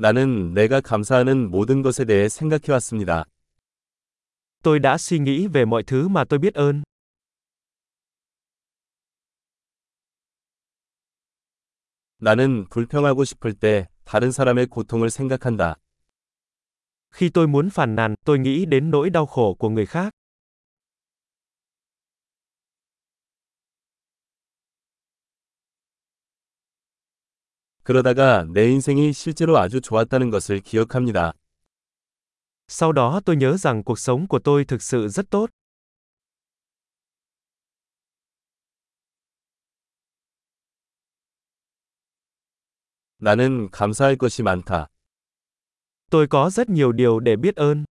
나는 내가 감사하는 모든 것에 대해 생각해 왔습니다. Tôi đã suy nghĩ về mọi thứ mà tôi biết ơn. 나는 불평하고 싶을 때 다른 사람의 고통을 생각한다. Khi tôi muốn phàn nàn, tôi nghĩ đến nỗi đau khổ của người khác. 그러다가 내 인생이 실제로 아주 좋았다는 것을 기억합니다. Sau đó tôi nhớ rằng cuộc sống của tôi thực sự rất tốt. 나는 감사할 것이 많다. Tôi có rất nhiều điều để biết ơn.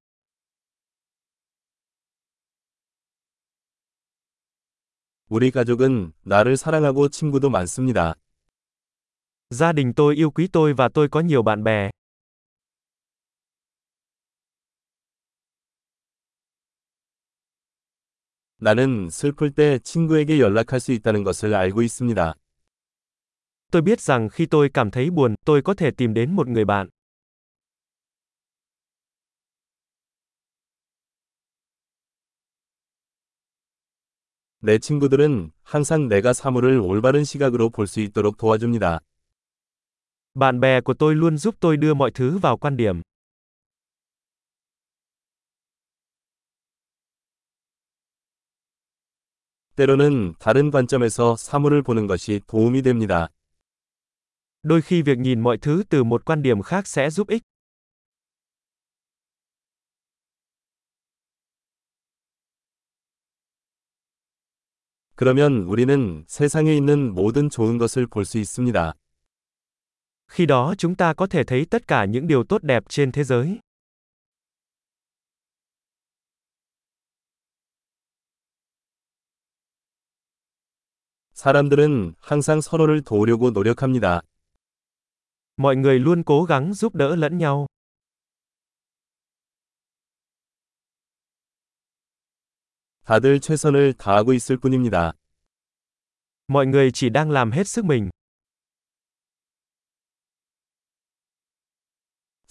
우리 가족은 나를 사랑하고 친구도 많습니다. Gia đình tôi yêu quý tôi và tôi có nhiều bạn bè. 나는 슬플 때 친구에게 연락할 수 있다는 것을 알고 있습니다. Tôi biết rằng khi tôi cảm thấy buồn, tôi có thể tìm đến một người bạn. 내 친구들은 항상 내가 사물을 올바른 시각으로 볼 수 있도록 도와줍니다. Bạn bè của tôi luôn giúp tôi đưa mọi thứ vào quan điểm. 때로는 다른 관점에서 사물을 보는 것이 도움이 됩니다. Đôi khi việc nhìn mọi thứ từ một quan điểm khác sẽ giúp ích. 그러면 우리는 세상에 있는 모든 좋은 것을 볼 수 있습니다. Khi đó chúng ta có thể thấy tất cả những điều tốt đẹp trên thế giới. 사람들은 항상 서로를 도우려고 노력합니다. Mọi người luôn cố gắng giúp đỡ lẫn nhau. 다들 최선을 다하고 있을 뿐입니다. Mọi người chỉ đang làm hết sức mình.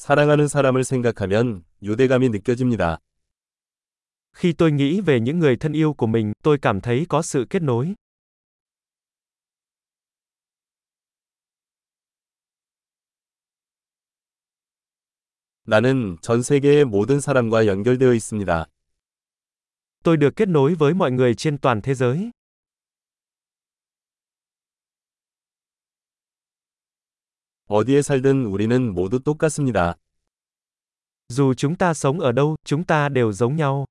사랑하는 사람을 생각하면 유대감이 느껴집니다. Khi tôi nghĩ về những người thân yêu của mình, tôi cảm thấy có sự kết nối. 나는 전 세계의 모든 사람과 연결되어 있습니다. Tôi được kết nối với mọi người trên toàn thế giới. 어디에 살든 우리는 모두 똑같습니다. Dù chúng ta sống ở đâu, chúng ta đều giống nhau.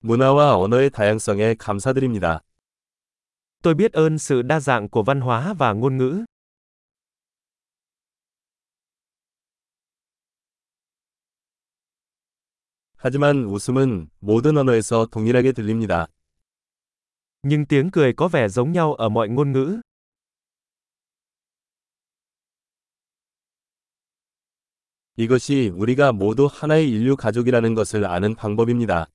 문화와 언어의 다양성에 감사드립니다. Tôi biết ơn sự đa dạng của văn hóa và ngôn ngữ. 하지만 웃음은 모든 언어에서 동일하게 들립니다. Nhưng tiếng cười có vẻ giống nhau ở mọi ngôn ngữ. 이것이 우리가 모두 하나의 인류 가족이라는 것을 아는 방법입니다.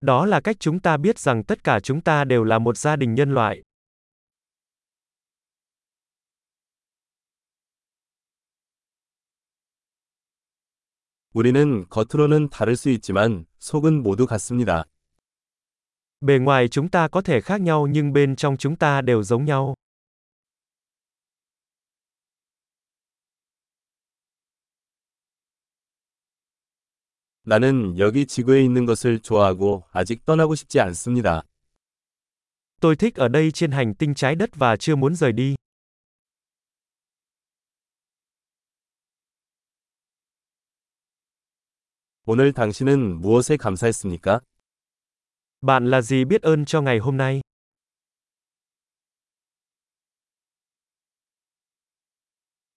Đó là cách chúng ta biết rằng tất cả chúng ta đều là một gia đình nhân loại. 우리는 겉으로는 다를 수 있지만 속은 모두 같습니다. Bề ngoài chúng ta có thể khác nhau nhưng bên trong chúng ta đều giống nhau. 나는 여기 지구에 있는 것을 좋아하고 아직 떠나고 싶지 않습니다. Tôi thích ở đây trên hành tinh trái đất và chưa muốn rời đi. 오늘 당신은 무엇에 감사했습니까? Bạn là gì biết ơn cho ngày hôm nay?